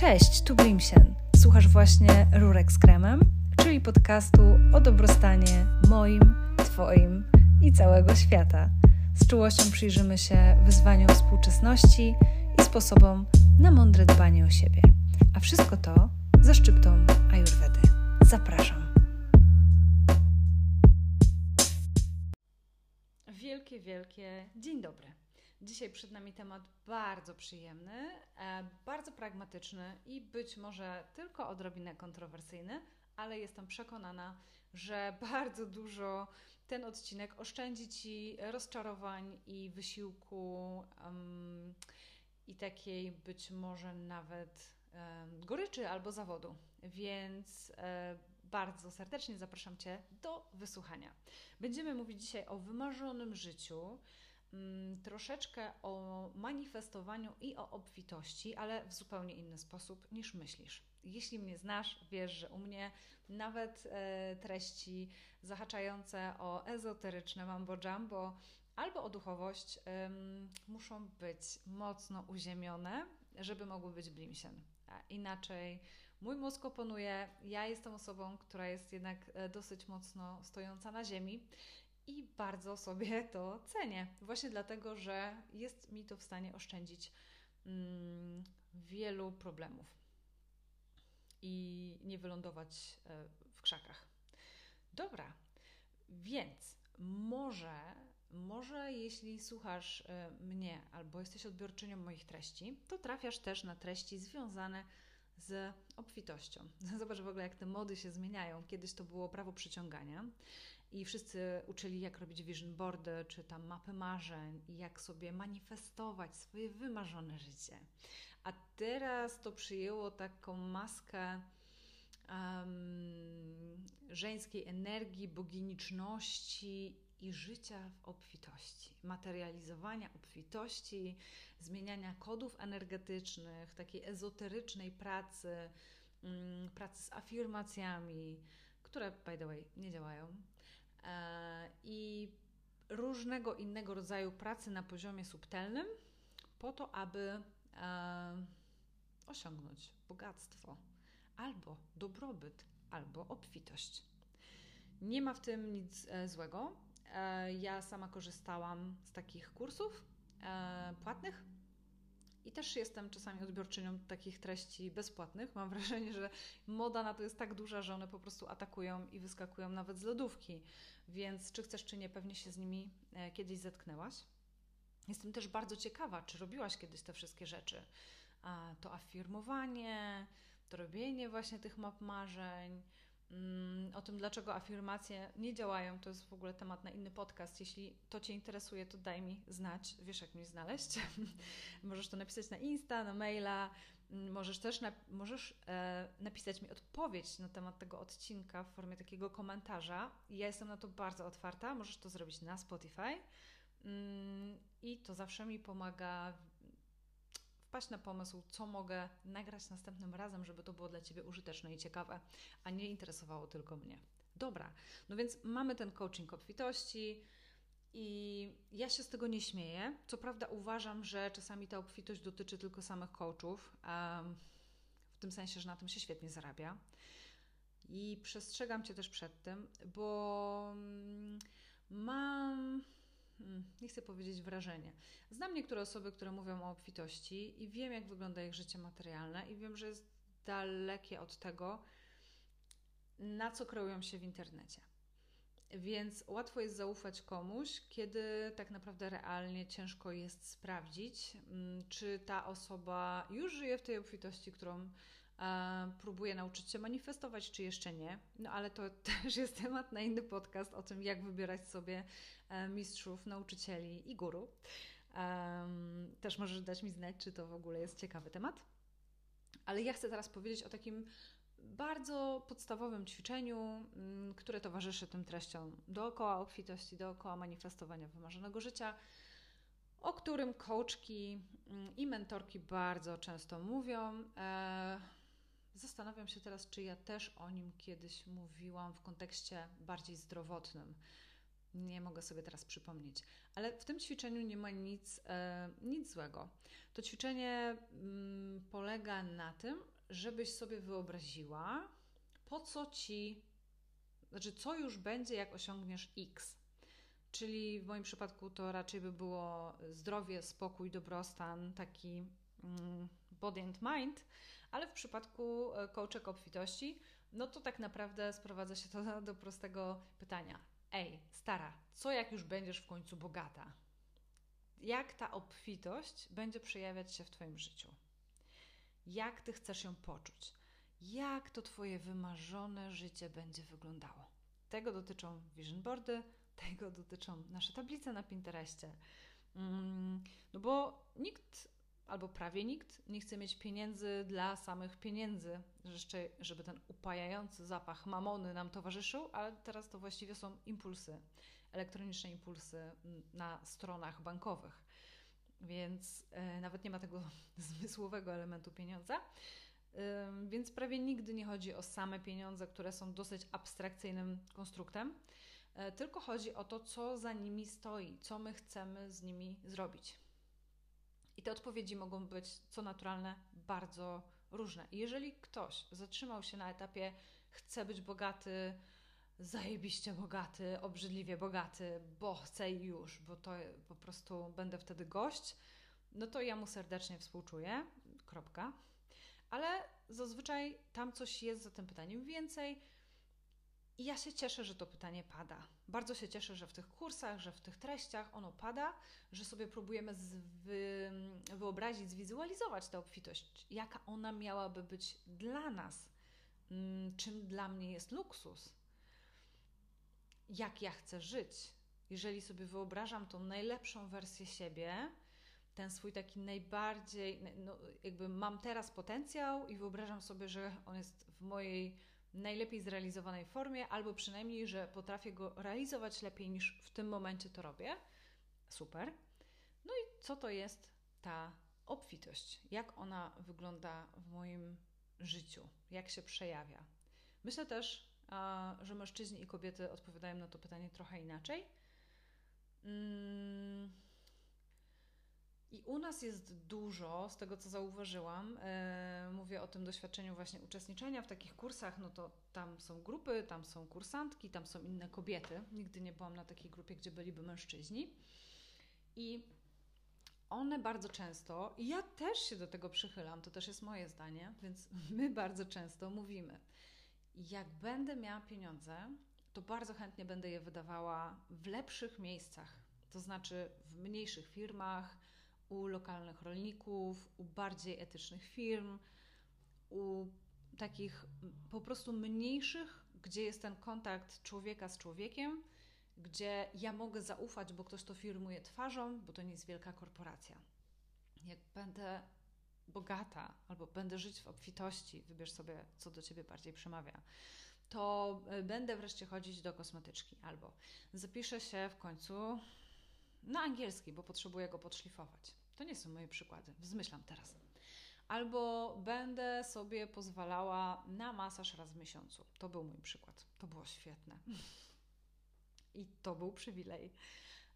Cześć, tu Blimsien. Słuchasz właśnie Rurek z kremem, czyli podcastu o dobrostanie moim, Twoim i całego świata. Z czułością przyjrzymy się wyzwaniom współczesności i sposobom na mądre dbanie o siebie. A wszystko to ze szczyptą Ayurvedy. Zapraszam. Wielkie, wielkie dzień dobry. Dzisiaj przed nami temat bardzo przyjemny, e, bardzo pragmatyczny i być może tylko odrobinę kontrowersyjny, ale jestem przekonana, że bardzo dużo ten odcinek oszczędzi Ci rozczarowań i wysiłku um, i takiej być może nawet um, goryczy albo zawodu. Więc e, bardzo serdecznie zapraszam Cię do wysłuchania. Będziemy mówić dzisiaj o wymarzonym życiu troszeczkę o manifestowaniu i o obfitości, ale w zupełnie inny sposób niż myślisz. Jeśli mnie znasz, wiesz, że u mnie nawet e, treści zahaczające o ezoteryczne mambo jumbo albo o duchowość muszą być mocno uziemione, żeby mogły być blimsien. Inaczej mój mózg oponuje, ja jestem osobą, która jest jednak e, dosyć mocno stojąca na ziemi i bardzo sobie to cenię. Właśnie dlatego, że jest mi to w stanie oszczędzić mm, wielu problemów i nie wylądować e, w krzakach. Dobra, więc może, może jeśli słuchasz e, mnie albo jesteś odbiorczynią moich treści, to trafiasz też na treści związane z obfitością. Zobacz w ogóle, jak te mody się zmieniają. Kiedyś to było prawo przyciągania i wszyscy uczyli, jak robić vision boardy, czy tam mapy marzeń i jak sobie manifestować swoje wymarzone życie. A teraz to przyjęło taką maskę um, żeńskiej energii, boginiczności i życia w obfitości, materializowania obfitości, zmieniania kodów energetycznych, takiej ezoterycznej pracy, um, pracy z afirmacjami, które, by the way, nie działają i różnego innego rodzaju pracy na poziomie subtelnym, po to, aby e, osiągnąć bogactwo, albo dobrobyt, albo obfitość. Nie ma w tym nic e, złego. Ja sama korzystałam z takich kursów płatnych i też jestem czasami odbiorczynią takich treści bezpłatnych. Mam wrażenie, że moda na to jest tak duża, że one po prostu atakują i wyskakują nawet z lodówki. Więc czy chcesz, czy nie, pewnie się z nimi e, kiedyś zetknęłaś. Jestem też bardzo ciekawa, czy robiłaś kiedyś te wszystkie rzeczy. To afirmowanie, to robienie właśnie tych map marzeń, o tym, dlaczego afirmacje nie działają, to jest w ogóle temat na inny podcast. Jeśli to Cię interesuje, to daj mi znać, wiesz jak mnie znaleźć. możesz to napisać na Insta, na maila, mm, możesz też na, możesz, e, napisać mi odpowiedź na temat tego odcinka w formie takiego komentarza. Ja jestem na to bardzo otwarta, możesz to zrobić na Spotify. Mm, I to zawsze mi pomaga wpaść na pomysł, co mogę nagrać następnym razem, żeby to było dla Ciebie użyteczne i ciekawe, a nie interesowało tylko mnie. Dobra, no więc mamy ten coaching obfitości i ja się z tego nie śmieję. Co prawda uważam, że czasami ta obfitość dotyczy tylko samych coachów, w tym sensie, że na tym się świetnie zarabia. I przestrzegam Cię też przed tym, bo mm, mam nie chcę powiedzieć wrażenie. Znam niektóre osoby, które mówią o obfitości i wiem, jak wygląda ich życie materialne i wiem, że jest dalekie od tego, na co kreują się w internecie. Więc łatwo jest zaufać komuś, kiedy tak naprawdę realnie ciężko jest sprawdzić, mm, czy ta osoba już żyje w tej obfitości, którą próbuje nauczyć się manifestować, czy jeszcze nie. No ale to też jest temat na inny podcast o tym, jak wybierać sobie e, mistrzów, nauczycieli i guru. Też możesz dać mi znać, czy to w ogóle jest ciekawy temat. Ale ja chcę teraz powiedzieć o takim bardzo podstawowym ćwiczeniu, mm, które towarzyszy tym treściom dookoła obfitości, dookoła manifestowania wymarzonego życia, o którym coachki mm, i mentorki bardzo często mówią. E, Zastanawiam się teraz, czy ja też o nim kiedyś mówiłam w kontekście bardziej zdrowotnym. Nie mogę sobie teraz przypomnieć, ale w tym ćwiczeniu nie ma nic, e, nic złego. To ćwiczenie mm, polega na tym, żebyś sobie wyobraziła, po co ci, znaczy co już będzie, jak osiągniesz X. Czyli w moim przypadku to raczej by było zdrowie, spokój, dobrostan, taki mm, body and mind, ale w przypadku e, coachek obfitości, no to tak naprawdę sprowadza się to do prostego pytania. Ej, stara, co jak już będziesz w końcu bogata? Jak ta obfitość będzie przejawiać się w Twoim życiu? Jak Ty chcesz ją poczuć? Jak to Twoje wymarzone życie będzie wyglądało? Tego dotyczą vision boardy, tego dotyczą nasze tablice na Pinterestie. Mm, no bo nikt, albo prawie nikt, nie chce mieć pieniędzy dla samych pieniędzy. Jeszcze, żeby ten upajający zapach mamony nam towarzyszył, ale teraz to właściwie są impulsy, elektroniczne impulsy na stronach bankowych. Więc e, nawet nie ma tego zmysłowego elementu pieniądza. Więc prawie nigdy nie chodzi o same pieniądze, które są dosyć abstrakcyjnym konstruktem, e, tylko chodzi o to, co za nimi stoi, co my chcemy z nimi zrobić. I te odpowiedzi mogą być, co naturalne, bardzo różne. I jeżeli ktoś zatrzymał się na etapie, chce być bogaty, zajebiście bogaty, obrzydliwie bogaty, bo chcę już, bo to po prostu będę wtedy gość, no to ja mu serdecznie współczuję. Kropka ale zazwyczaj tam coś jest za tym pytaniem więcej. I ja się cieszę, że to pytanie pada. Bardzo się cieszę, że w tych kursach, że w tych treściach ono pada, że sobie próbujemy wy, wyobrazić, zwizualizować tę obfitość, jaka ona miałaby być dla nas, mm, czym dla mnie jest luksus, jak ja chcę żyć. Jeżeli sobie wyobrażam tą najlepszą wersję siebie, ten swój taki najbardziej, no, jakby mam teraz potencjał i wyobrażam sobie, że on jest w mojej najlepiej zrealizowanej formie, albo przynajmniej, że potrafię go realizować lepiej niż w tym momencie to robię. Super. No i co to jest ta obfitość? Jak ona wygląda w moim życiu? Jak się przejawia? Myślę też, że mężczyźni i kobiety odpowiadają na to pytanie trochę inaczej. Hmm i u nas jest dużo, z tego co zauważyłam, e, mówię o tym doświadczeniu właśnie uczestniczenia w takich kursach, no to tam są grupy, tam są kursantki, tam są inne kobiety. Nigdy nie byłam na takiej grupie, gdzie byliby mężczyźni. I one bardzo często, i ja też się do tego przychylam, to też jest moje zdanie, więc my bardzo często mówimy, jak będę miała pieniądze, to bardzo chętnie będę je wydawała w lepszych miejscach, to znaczy w mniejszych firmach, u lokalnych rolników, u bardziej etycznych firm, u takich po prostu mniejszych, gdzie jest ten kontakt człowieka z człowiekiem, gdzie ja mogę zaufać, bo ktoś to firmuje twarzą, bo to nie jest wielka korporacja. Jak będę bogata albo będę żyć w obfitości, wybierz sobie, co do ciebie bardziej przemawia, to e, będę wreszcie chodzić do kosmetyczki albo zapiszę się w końcu na angielski, bo potrzebuję go podszlifować. To nie są moje przykłady, wzmyślam teraz. Albo będę sobie pozwalała na masaż raz w miesiącu. To był mój przykład. To było świetne. I to był przywilej.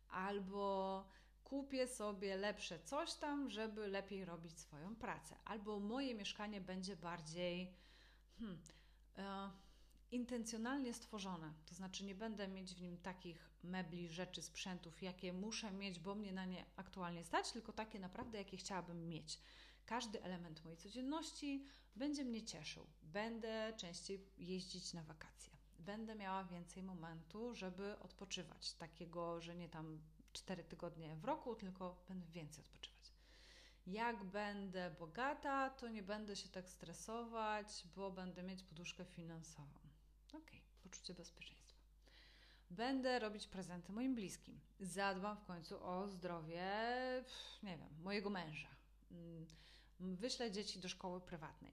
Albo kupię sobie lepsze coś tam, żeby lepiej robić swoją pracę. Albo moje mieszkanie będzie bardziej. Hmm, intencjonalnie stworzone. To znaczy, nie będę mieć w nim takich mebli, rzeczy, sprzętów, jakie muszę mieć, bo mnie na nie aktualnie stać, tylko takie naprawdę, jakie chciałabym mieć. Każdy element mojej codzienności będzie mnie cieszył. Będę częściej jeździć na wakacje. Będę miała więcej momentu, żeby odpoczywać. Takiego, że nie tam cztery tygodnie w roku, tylko będę więcej odpoczywać. Jak będę bogata, to nie będę się tak stresować, bo będę mieć poduszkę finansową. Poczucie bezpieczeństwa. Będę robić prezenty moim bliskim. Zadbam w końcu o zdrowie, nie wiem, mojego męża. Mm, wyślę dzieci do szkoły prywatnej.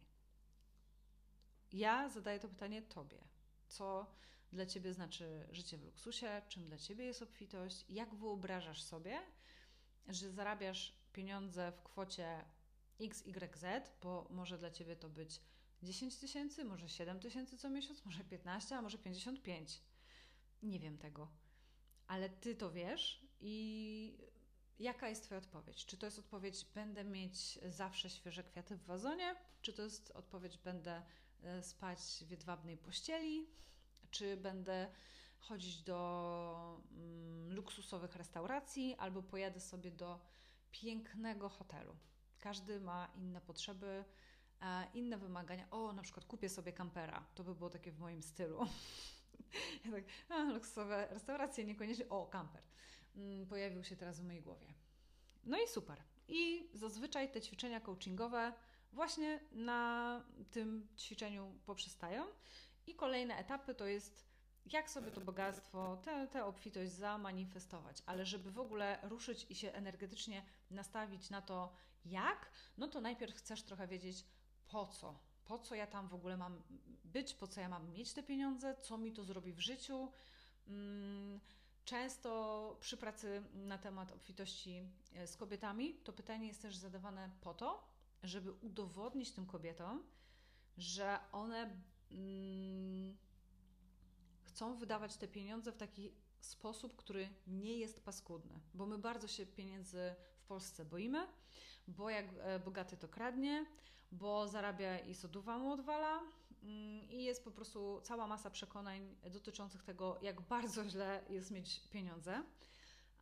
Ja zadaję to pytanie Tobie. Co dla Ciebie znaczy życie w luksusie? Czym dla Ciebie jest obfitość? Jak wyobrażasz sobie, że zarabiasz pieniądze w kwocie XYZ, bo może dla Ciebie to być 10 tysięcy, może 7 tysięcy co miesiąc, może 15, a może 55. Nie wiem tego. Ale ty to wiesz i Jaka jest Twoja odpowiedź? Czy to jest odpowiedź, będę mieć zawsze świeże kwiaty w wazonie? Czy to jest odpowiedź, będę e, spać w jedwabnej pościeli? Czy będę chodzić do mm, luksusowych restauracji, albo pojadę sobie do pięknego hotelu? Każdy ma inne potrzeby, inne wymagania. O, na przykład kupię sobie kampera. To by było takie w moim stylu. ja tak, a, luksusowe restauracje niekoniecznie. O, kamper. Mm, pojawił się teraz w mojej głowie. No i super. I zazwyczaj te ćwiczenia coachingowe właśnie na tym ćwiczeniu poprzestają. I kolejne etapy to jest, jak sobie to bogactwo, tę, tę obfitość zamanifestować. Ale żeby w ogóle ruszyć i się energetycznie nastawić na to, jak, no to najpierw chcesz trochę wiedzieć, po co. Po co ja tam w ogóle mam być, po co ja mam mieć te pieniądze, co mi to zrobi w życiu. Hmm, Często przy pracy na temat obfitości e, z kobietami to pytanie jest też zadawane po to, żeby udowodnić tym kobietom, że one mm, chcą wydawać te pieniądze w taki sposób, który nie jest paskudny, bo my bardzo się pieniędzy w Polsce boimy, bo jak e, bogaty to kradnie, bo zarabia i soduwa mu odwala, Mm, i jest po prostu cała masa przekonań dotyczących tego, jak bardzo źle jest mieć pieniądze.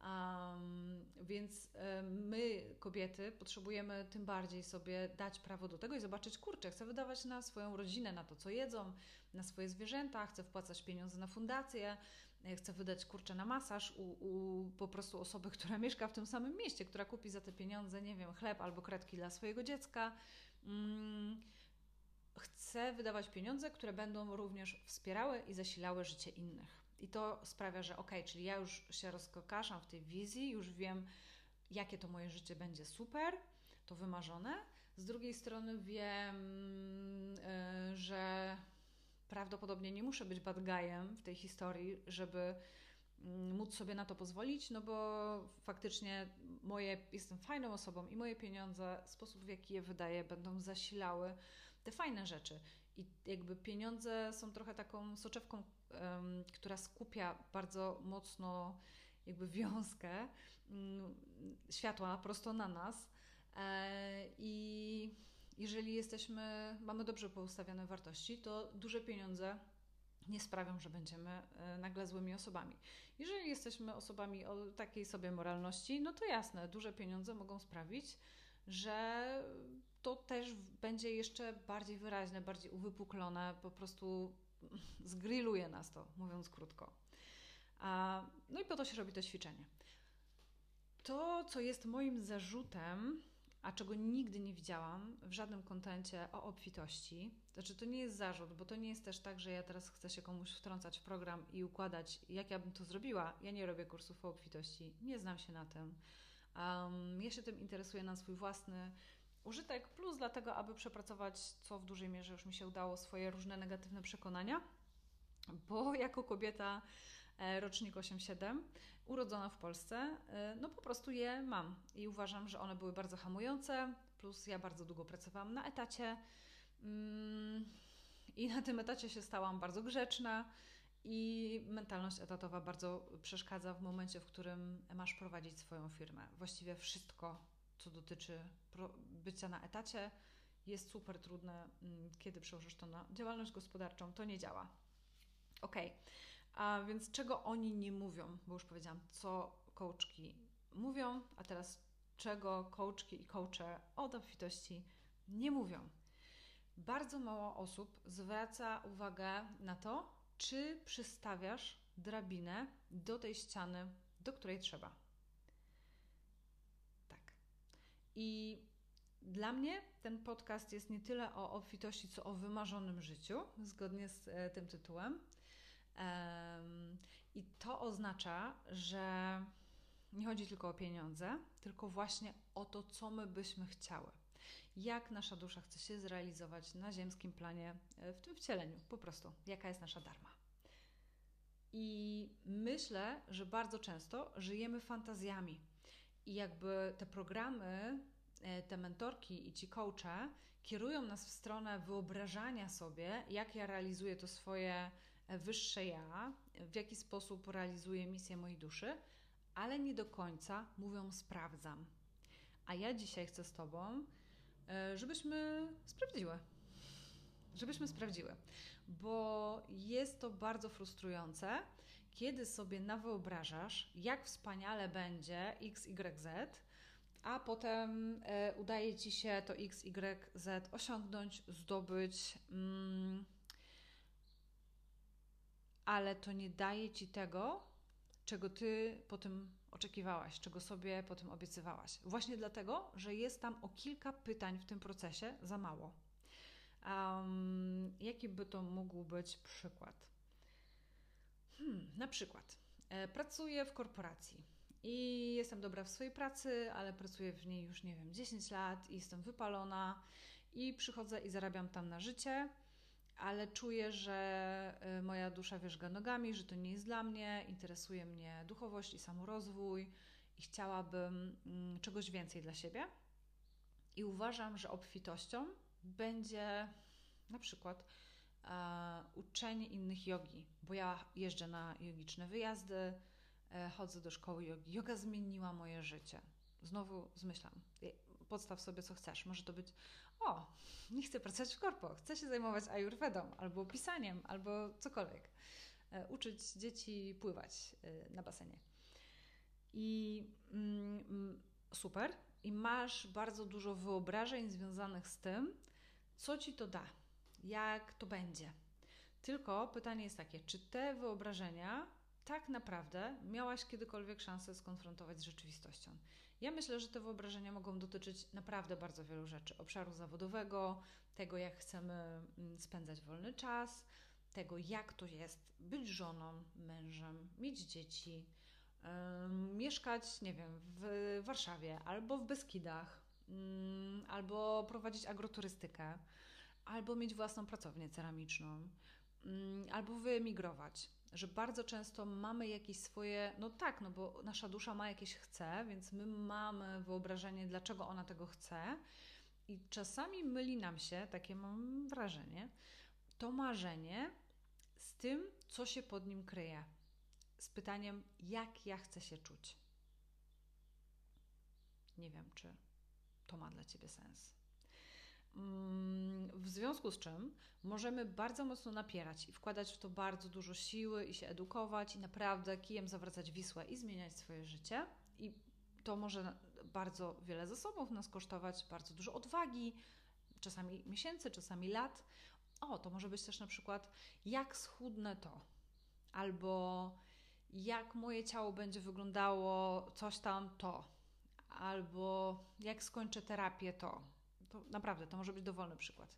Um, więc my, kobiety, potrzebujemy tym bardziej sobie dać prawo do tego i zobaczyć, kurczę, chcę wydawać na swoją rodzinę, na to, co jedzą, na swoje zwierzęta, chcę wpłacać pieniądze na fundację, e, chcę wydać kurczę na masaż u, u, po prostu osoby, która mieszka w tym samym mieście, która kupi za te pieniądze, nie wiem, chleb albo kredki dla swojego dziecka. Um, chcę wydawać pieniądze, które będą również wspierały i zasilały życie innych. I to sprawia, że ok, czyli ja już się rozkokaszam w tej wizji, już wiem, jakie to moje życie będzie super, to wymarzone. Z drugiej strony wiem, yy, że prawdopodobnie nie muszę być bad guyem w tej historii, żeby mm, móc sobie na to pozwolić, no bo faktycznie moje, jestem fajną osobą i moje pieniądze, sposób w jaki je wydaję, będą zasilały te fajne rzeczy. I jakby pieniądze są trochę taką soczewką, um, która skupia bardzo mocno jakby wiązkę um, światła prosto na nas. E, I jeżeli jesteśmy, mamy dobrze poustawione wartości, to duże pieniądze nie sprawią, że będziemy e, nagle złymi osobami. Jeżeli jesteśmy osobami o takiej sobie moralności, no to jasne, duże pieniądze mogą sprawić, że to też będzie jeszcze bardziej wyraźne, bardziej uwypuklone, po prostu zgrilluje nas to, mówiąc krótko. No i po to się robi to ćwiczenie. To, co jest moim zarzutem, a czego nigdy nie widziałam w żadnym kontencie o obfitości, znaczy to nie jest zarzut, bo to nie jest też tak, że ja teraz chcę się komuś wtrącać w program i układać, jak ja bym to zrobiła. Ja nie robię kursów o obfitości, nie znam się na tym. Um, ja się tym interesuję na swój własny użytek, plus dlatego, aby przepracować, co w dużej mierze już mi się udało, swoje różne negatywne przekonania, bo jako kobieta rocznik 87, urodzona w Polsce, e, no po prostu je mam i uważam, że one były bardzo hamujące, plus ja bardzo długo pracowałam na etacie mm, i na tym etacie się stałam bardzo grzeczna i mentalność etatowa bardzo przeszkadza w momencie, w którym masz prowadzić swoją firmę. Właściwie wszystko, co dotyczy bycia na etacie, jest super trudne, mm, kiedy przełożysz to na działalność gospodarczą, to nie działa. Ok, a więc czego oni nie mówią? Bo już powiedziałam, co coachki mówią, a teraz czego coachki i coache o obfitości nie mówią. Bardzo mało osób zwraca uwagę na to, czy przystawiasz drabinę do tej ściany, do której trzeba. Tak. I dla mnie ten podcast jest nie tyle o obfitości, co o wymarzonym życiu, zgodnie z e, tym tytułem. I to oznacza, że nie chodzi tylko o pieniądze, tylko właśnie o to, co my byśmy chciały. Jak nasza dusza chce się zrealizować na ziemskim planie, e, w tym wcieleniu, po prostu. Jaka jest nasza dharma. I myślę, że bardzo często żyjemy fantazjami. I jakby te programy E, te mentorki i ci coache kierują nas w stronę wyobrażania sobie, jak ja realizuję to swoje wyższe ja, w jaki sposób realizuję misję mojej duszy, ale nie do końca mówią sprawdzam. A ja dzisiaj chcę z Tobą, e, żebyśmy sprawdziły. Żebyśmy sprawdziły, bo jest to bardzo frustrujące, kiedy sobie nawyobrażasz, jak wspaniale będzie X, Y, Z, a potem e, udaje ci się to X, Y, Z osiągnąć, zdobyć, mm, ale to nie daje ci tego, czego ty po tym oczekiwałaś, czego sobie po tym obiecywałaś. Właśnie dlatego, że jest tam o kilka pytań w tym procesie za mało. Um, jaki by to mógł być przykład? Hmm, na przykład, e, pracuję w korporacji i jestem dobra w swojej pracy, ale pracuję w niej już, nie wiem, 10 lat i jestem wypalona i przychodzę i zarabiam tam na życie, ale czuję, że e, moja dusza wierzga nogami, że to nie jest dla mnie, interesuje mnie duchowość i samorozwój i chciałabym mm, czegoś więcej dla siebie. I uważam, że obfitością będzie na przykład e, uczenie innych jogi, bo ja jeżdżę na jogiczne wyjazdy, e, chodzę do szkoły jogi. Yoga zmieniła moje życie. Znowu zmyślam. Podstaw sobie, co chcesz. Może to być, o, nie chcę pracować w korpo, chcę się zajmować ayurvedą, albo pisaniem, albo cokolwiek. E, uczyć dzieci pływać e, na basenie. I mm, super. I masz bardzo dużo wyobrażeń związanych z tym, co ci to da, jak to będzie. Tylko pytanie jest takie, czy te wyobrażenia tak naprawdę miałaś kiedykolwiek szansę skonfrontować z rzeczywistością? Ja myślę, że te wyobrażenia mogą dotyczyć naprawdę bardzo wielu rzeczy: obszaru zawodowego, tego, jak chcemy mm, spędzać wolny czas, tego, jak to jest być żoną, mężem, mieć dzieci, yy, mieszkać, nie wiem, w Warszawie albo w Beskidach, yy, albo prowadzić agroturystykę albo mieć własną pracownię ceramiczną, mm, albo wyemigrować. Że bardzo często mamy jakieś swoje, no tak, no bo nasza dusza ma jakieś chce, więc my mamy wyobrażenie, dlaczego ona tego chce, i czasami myli nam się, takie mam wrażenie, to marzenie z tym, co się pod nim kryje. Z pytaniem, jak ja chcę się czuć. Nie wiem, czy to ma dla Ciebie sens. Mm, w związku z czym możemy bardzo mocno napierać i wkładać w to bardzo dużo siły i się edukować i naprawdę kijem zawracać Wisłę i zmieniać swoje życie. I to może bardzo wiele zasobów nas kosztować, bardzo dużo odwagi, czasami miesięcy, czasami lat. O, to może być też na przykład, jak schudnę to, albo jak moje ciało będzie wyglądało, coś tam to, albo jak skończę terapię to to naprawdę, to może być dowolny przykład.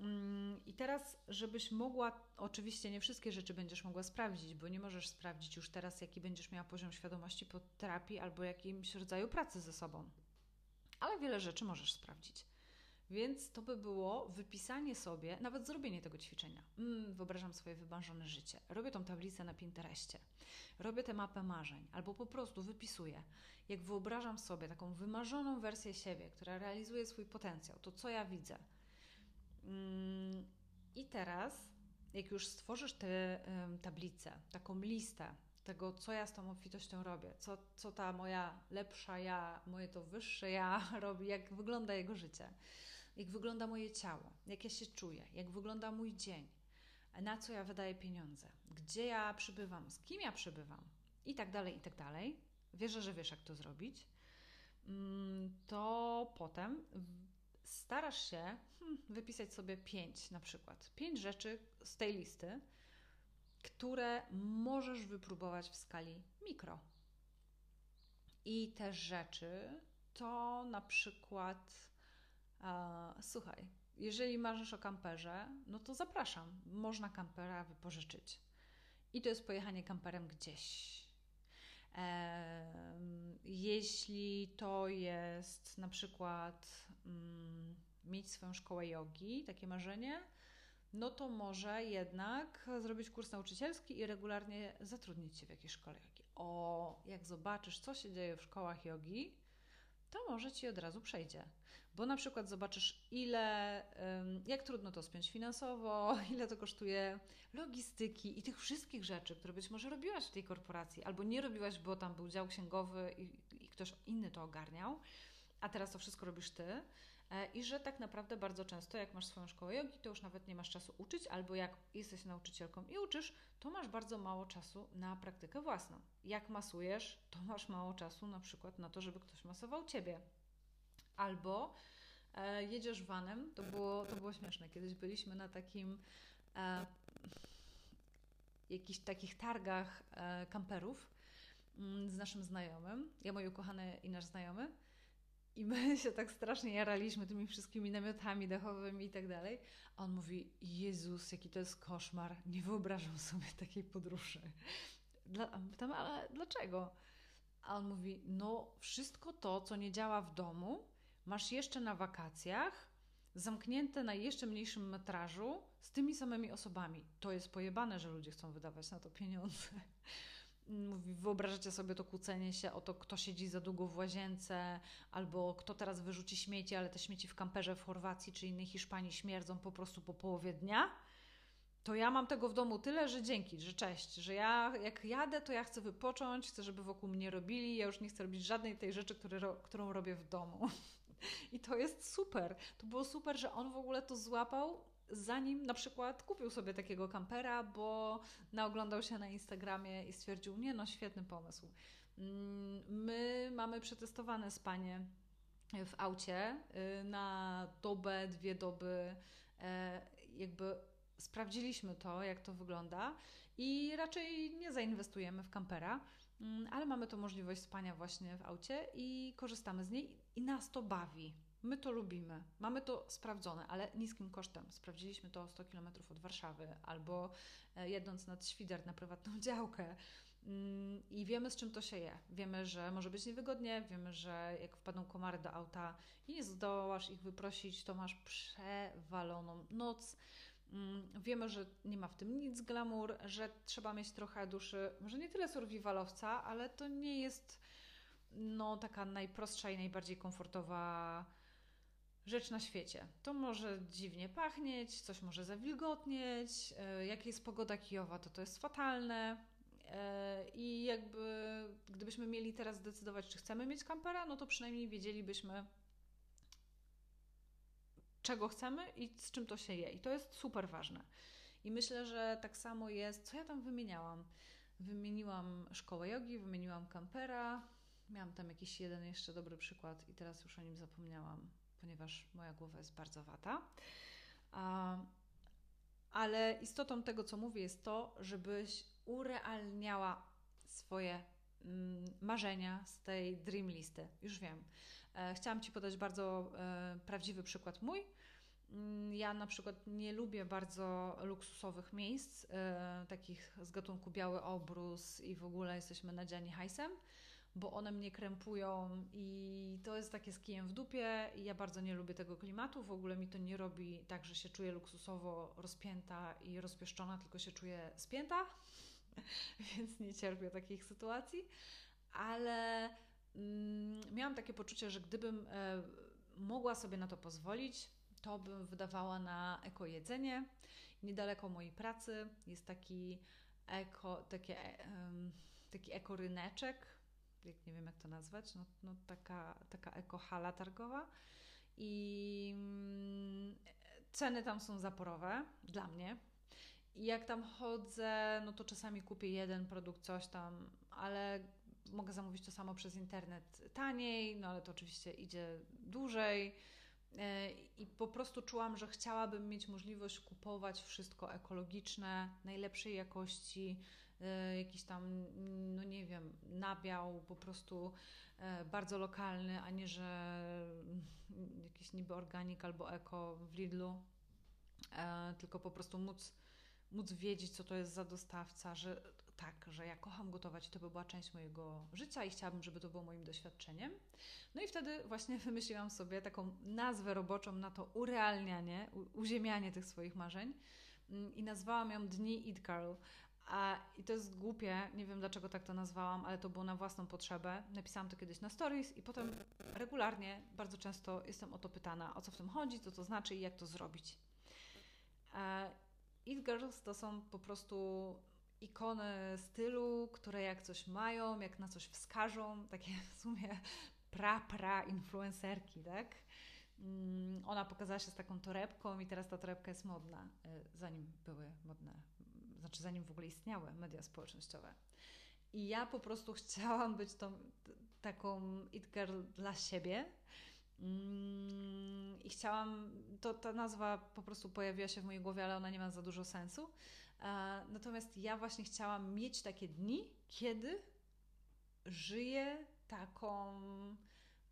Mm, I teraz, żebyś mogła, oczywiście nie wszystkie rzeczy będziesz mogła sprawdzić, bo nie możesz sprawdzić już teraz, jaki będziesz miała poziom świadomości po terapii albo jakimś rodzaju pracy ze sobą. Ale wiele rzeczy możesz sprawdzić. Więc to by było wypisanie sobie, nawet zrobienie tego ćwiczenia. Mm, wyobrażam swoje wymarzone życie. Robię tą tablicę na Pinterestie. Robię tę mapę marzeń, albo po prostu wypisuję. Jak wyobrażam sobie taką wymarzoną wersję siebie, która realizuje swój potencjał, to co ja widzę. Mm, I teraz, jak już stworzysz tę tablicę, taką listę tego, co ja z tą obfitością robię, co, co ta moja lepsza ja, moje to wyższe ja robi, jak wygląda jego życie jak wygląda moje ciało, jak ja się czuję, jak wygląda mój dzień, na co ja wydaję pieniądze, gdzie ja przybywam, z kim ja przybywam i tak dalej, i tak dalej. Wierzę, że wiesz, jak to zrobić. Mm, to potem starasz się hmm, wypisać sobie pięć na przykład, pięć rzeczy z tej listy, które możesz wypróbować w skali mikro. I te rzeczy to na przykład słuchaj, jeżeli marzysz o kamperze, no to zapraszam. Można kampera wypożyczyć. I to jest pojechanie kamperem gdzieś. jeśli to jest na przykład mm, mieć swoją szkołę jogi, takie marzenie, no to może jednak zrobić kurs nauczycielski i regularnie zatrudnić się w jakiejś szkole jogi. O, jak zobaczysz, co się dzieje w szkołach jogi, to może ci od razu przejdzie. Bo na przykład zobaczysz, ile, jak trudno to spiąć finansowo, ile to kosztuje logistyki i tych wszystkich rzeczy, które być może robiłaś w tej korporacji, albo nie robiłaś, bo tam był dział księgowy i, i ktoś inny to ogarniał, a teraz to wszystko robisz ty. E, I że tak naprawdę bardzo często, jak masz swoją szkołę jogi, to już nawet nie masz czasu uczyć, albo jak jesteś nauczycielką i uczysz, to masz bardzo mało czasu na praktykę własną. Jak masujesz, to masz mało czasu na przykład na to, żeby ktoś masował ciebie. Albo e, jedziesz vanem, to było, to było śmieszne. Kiedyś byliśmy na takim e, jakichś takich targach e, kamperów mm, z naszym znajomym, ja, moje ukochane i nasz znajomy. I my się tak strasznie jaraliśmy tymi wszystkimi namiotami dachowymi i tak dalej. A on mówi: Jezus, jaki to jest koszmar. Nie wyobrażam sobie takiej podróży. Pytam, ale dlaczego? A on mówi: No, wszystko to, co nie działa w domu, masz jeszcze na wakacjach, zamknięte na jeszcze mniejszym metrażu, z tymi samymi osobami. To jest pojebane, że ludzie chcą wydawać na to pieniądze. Wyobrażacie sobie to kłócenie się o to, kto siedzi za długo w łazience, albo kto teraz wyrzuci śmieci, ale te śmieci w kamperze w Chorwacji czy innej Hiszpanii śmierdzą po prostu po połowie dnia. To ja mam tego w domu tyle, że dzięki, że cześć, że ja jak jadę, to ja chcę wypocząć, chcę, żeby wokół mnie robili, ja już nie chcę robić żadnej tej rzeczy, które, którą robię w domu. I to jest super. To było super, że on w ogóle to złapał zanim na przykład kupił sobie takiego kampera, bo naoglądał się na Instagramie i stwierdził, nie no, świetny pomysł. Mm, my mamy przetestowane spanie w aucie y, na dobę, dwie doby, e, jakby sprawdziliśmy to, jak to wygląda i raczej nie zainwestujemy w kampera, ale mamy to możliwość spania właśnie w aucie i korzystamy z niej i nas to bawi. My to lubimy, mamy to sprawdzone, ale niskim kosztem. Sprawdziliśmy to 100 km od Warszawy albo e, jedąc nad Świder na prywatną działkę. Mm, I wiemy, z czym to się je. Wiemy, że może być niewygodnie, wiemy, że jak wpadną komary do auta i nie zdołasz ich wyprosić, to masz przewaloną noc. Mm, wiemy, że nie ma w tym nic glamour, że trzeba mieć trochę duszy, może nie tyle survivalowca, ale to nie jest no, taka najprostsza i najbardziej komfortowa rzecz na świecie. To może dziwnie pachnieć, coś może zawilgotnieć, e, jak jest pogoda kijowa, to to jest fatalne. E, I jakby gdybyśmy mieli teraz zdecydować, czy chcemy mieć kampera, no to przynajmniej wiedzielibyśmy, czego chcemy i z czym to się je. I to jest super ważne. I myślę, że tak samo jest, co ja tam wymieniałam. Wymieniłam szkołę jogi, wymieniłam kampera, miałam tam jakiś jeden jeszcze dobry przykład i teraz już o nim zapomniałam ponieważ moja głowa jest bardzo wata. Ale istotą tego, co mówię, jest to, żebyś urealniała swoje mm, marzenia z tej dream listy. Już wiem. E, chciałam Ci podać bardzo e, prawdziwy przykład mój. Mm, ja na przykład nie lubię bardzo luksusowych miejsc, e, takich z gatunku biały obrus i w ogóle jesteśmy nadziani hajsem bo one mnie krępują i to jest takie z kijem w dupie i ja bardzo nie lubię tego klimatu. W ogóle mi to nie robi tak, że się czuję luksusowo rozpięta i rozpieszczona, tylko się czuję spięta, więc nie cierpię takich sytuacji. Ale mm, miałam takie poczucie, że gdybym e, mogła sobie na to pozwolić, to bym wydawała na eko jedzenie. Niedaleko mojej pracy jest taki eko, takie, taki ekoryneczek, jak nie wiem jak to nazwać, no, no taka, taka ekohala targowa i mm, ceny tam są zaporowe dla mnie. I jak tam chodzę, no to czasami kupię jeden produkt, coś tam, ale mogę zamówić to samo przez internet taniej, no ale to oczywiście idzie dłużej. E, I po prostu czułam, że chciałabym mieć możliwość kupować wszystko ekologiczne, najlepszej jakości, E, jakiś tam, no nie wiem, nabiał po prostu e, bardzo lokalny, a nie, że jakiś niby organik albo eko w Lidlu, tylko po prostu móc, móc wiedzieć, co to jest za dostawca, że tak, że ja kocham gotować i to by była część mojego życia i chciałabym, żeby to było moim doświadczeniem. No i wtedy właśnie wymyśliłam sobie taką nazwę roboczą na to urealnianie, uziemianie tych swoich marzeń mm, i nazwałam ją Dni Eat Girl. A, I to jest głupie, nie wiem dlaczego tak to nazwałam, ale to było na własną potrzebę. Napisałam to kiedyś na stories i potem regularnie, bardzo często jestem o to pytana, o co w tym chodzi, co to znaczy i jak to zrobić. E, It Girls to są po prostu ikony stylu, które jak coś mają, jak na coś wskażą, takie w sumie pra-pra influencerki, tak? Mm, ona pokazała się z taką torebką i teraz ta torebka jest modna, e, zanim były modne, znaczy zanim w ogóle istniały media społecznościowe. I ja po prostu chciałam być tą taką it girl dla siebie. Mm, I chciałam, to ta nazwa po prostu pojawiła się w mojej głowie, ale ona nie ma za dużo sensu. Natomiast ja właśnie chciałam mieć takie dni, kiedy żyję taką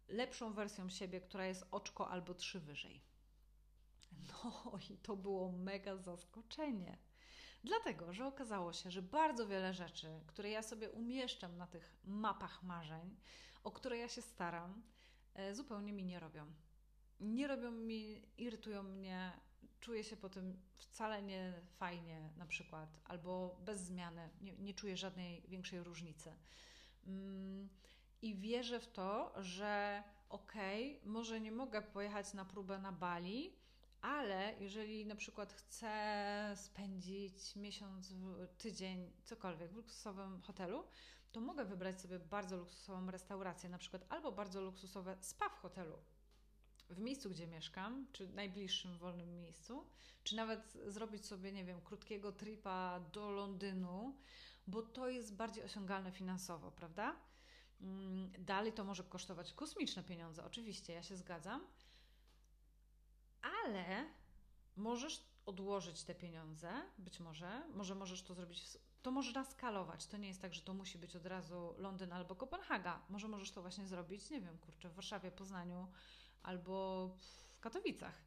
lepszą wersją siebie, która jest oczko albo trzy wyżej. No i to było mega zaskoczenie. Dlatego, że okazało się, że bardzo wiele rzeczy, które ja sobie umieszczam na tych mapach marzeń, o które ja się staram, e, zupełnie mi nie robią. Nie robią mi, irytują mnie, czuję się po tym wcale nie fajnie, na przykład, albo bez zmiany, nie, nie czuję żadnej większej różnicy. Mm, I wierzę w to, że okej, okay, może nie mogę pojechać na próbę na Bali, ale jeżeli na przykład chcę spędzić miesiąc, tydzień, cokolwiek w luksusowym hotelu, to mogę wybrać sobie bardzo luksusową restaurację, na przykład albo bardzo luksusowe spa w hotelu, w miejscu, gdzie mieszkam, czy najbliższym wolnym miejscu, czy nawet zrobić sobie, nie wiem, krótkiego tripa do Londynu, bo to jest bardziej osiągalne finansowo, prawda? Mm, dalej to może kosztować kosmiczne pieniądze, oczywiście, ja się zgadzam, ale możesz odłożyć te pieniądze, być może, może możesz to zrobić, to można skalować. To nie jest tak, że to musi być od razu Londyn albo Kopenhaga. Może możesz to właśnie zrobić, nie wiem, kurczę, w Warszawie, Poznaniu albo w Katowicach.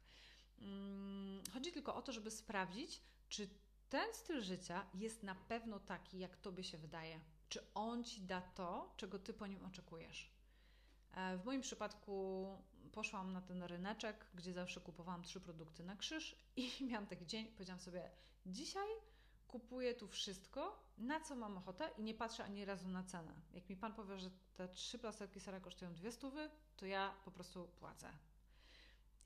Mm, chodzi tylko o to, żeby sprawdzić, czy ten styl życia jest na pewno taki, jak tobie się wydaje. Czy on ci da to, czego ty po nim oczekujesz. E, w moim przypadku poszłam na ten ryneczek, gdzie zawsze kupowałam trzy produkty na krzyż i miałam taki dzień, powiedziałam sobie, dzisiaj kupuję tu wszystko, na co mam ochotę i nie patrzę ani razu na cenę. Jak mi Pan powie, że te trzy plasterki sera kosztują dwie stówy, to ja po prostu płacę.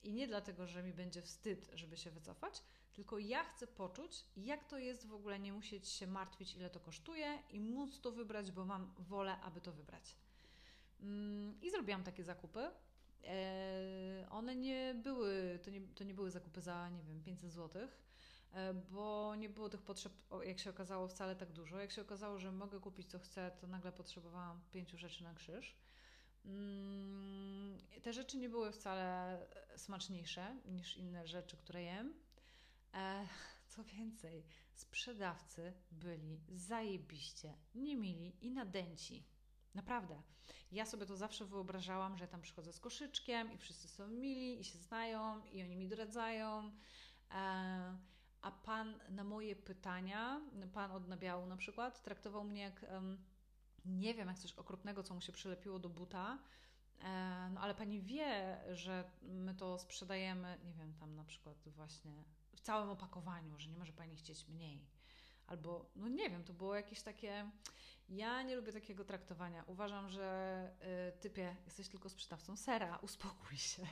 I nie dlatego, że mi będzie wstyd, żeby się wycofać, tylko ja chcę poczuć, jak to jest w ogóle nie musieć się martwić, ile to kosztuje i móc to wybrać, bo mam wolę, aby to wybrać. Mm, I zrobiłam takie zakupy. E, one nie były, to nie, to nie były zakupy za, nie wiem, 500 złotych bo nie było tych potrzeb, jak się okazało, wcale tak dużo. Jak się okazało, że mogę kupić co chcę, to nagle potrzebowałam pięciu rzeczy na krzyż. Mm, te rzeczy nie były wcale smaczniejsze niż inne rzeczy, które jem. E, co więcej, sprzedawcy byli zajebiście niemili i nadęci. Naprawdę. Ja sobie to zawsze wyobrażałam, że tam przychodzę z koszyczkiem i wszyscy są mili i się znają i oni mi doradzają. E, a pan na moje pytania, pan od nabiału na przykład, traktował mnie jak nie wiem, jak coś okropnego, co mu się przylepiło do buta. E, no ale pani wie, że my to sprzedajemy, nie wiem, tam na przykład właśnie w całym opakowaniu, że nie może pani chcieć mniej. Albo, no nie wiem, to było jakieś takie. Ja nie lubię takiego traktowania. Uważam, że y, typie, jesteś tylko sprzedawcą sera, uspokój się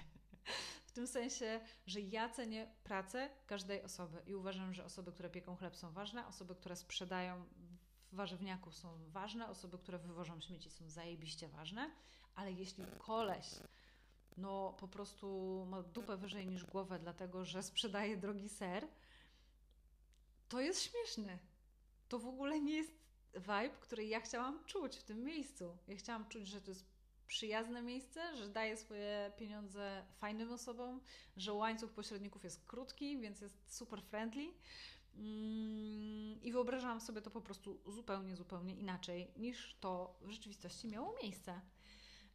tym sensie, że ja cenię pracę każdej osoby i uważam, że osoby, które pieką chleb są ważne, osoby, które sprzedają w warzywniaku są ważne, osoby, które wywożą śmieci są zajebiście ważne, ale jeśli koleś no po prostu ma dupę wyżej niż głowę, dlatego że sprzedaje drogi ser, to jest śmieszny. To w ogóle nie jest vibe, który ja chciałam czuć w tym miejscu. Ja chciałam czuć, że to jest przyjazne miejsce, że daje swoje pieniądze fajnym osobom, że łańcuch pośredników jest krótki, więc jest super friendly. Mm, I wyobrażałam sobie to po prostu zupełnie, zupełnie inaczej niż to w rzeczywistości miało miejsce.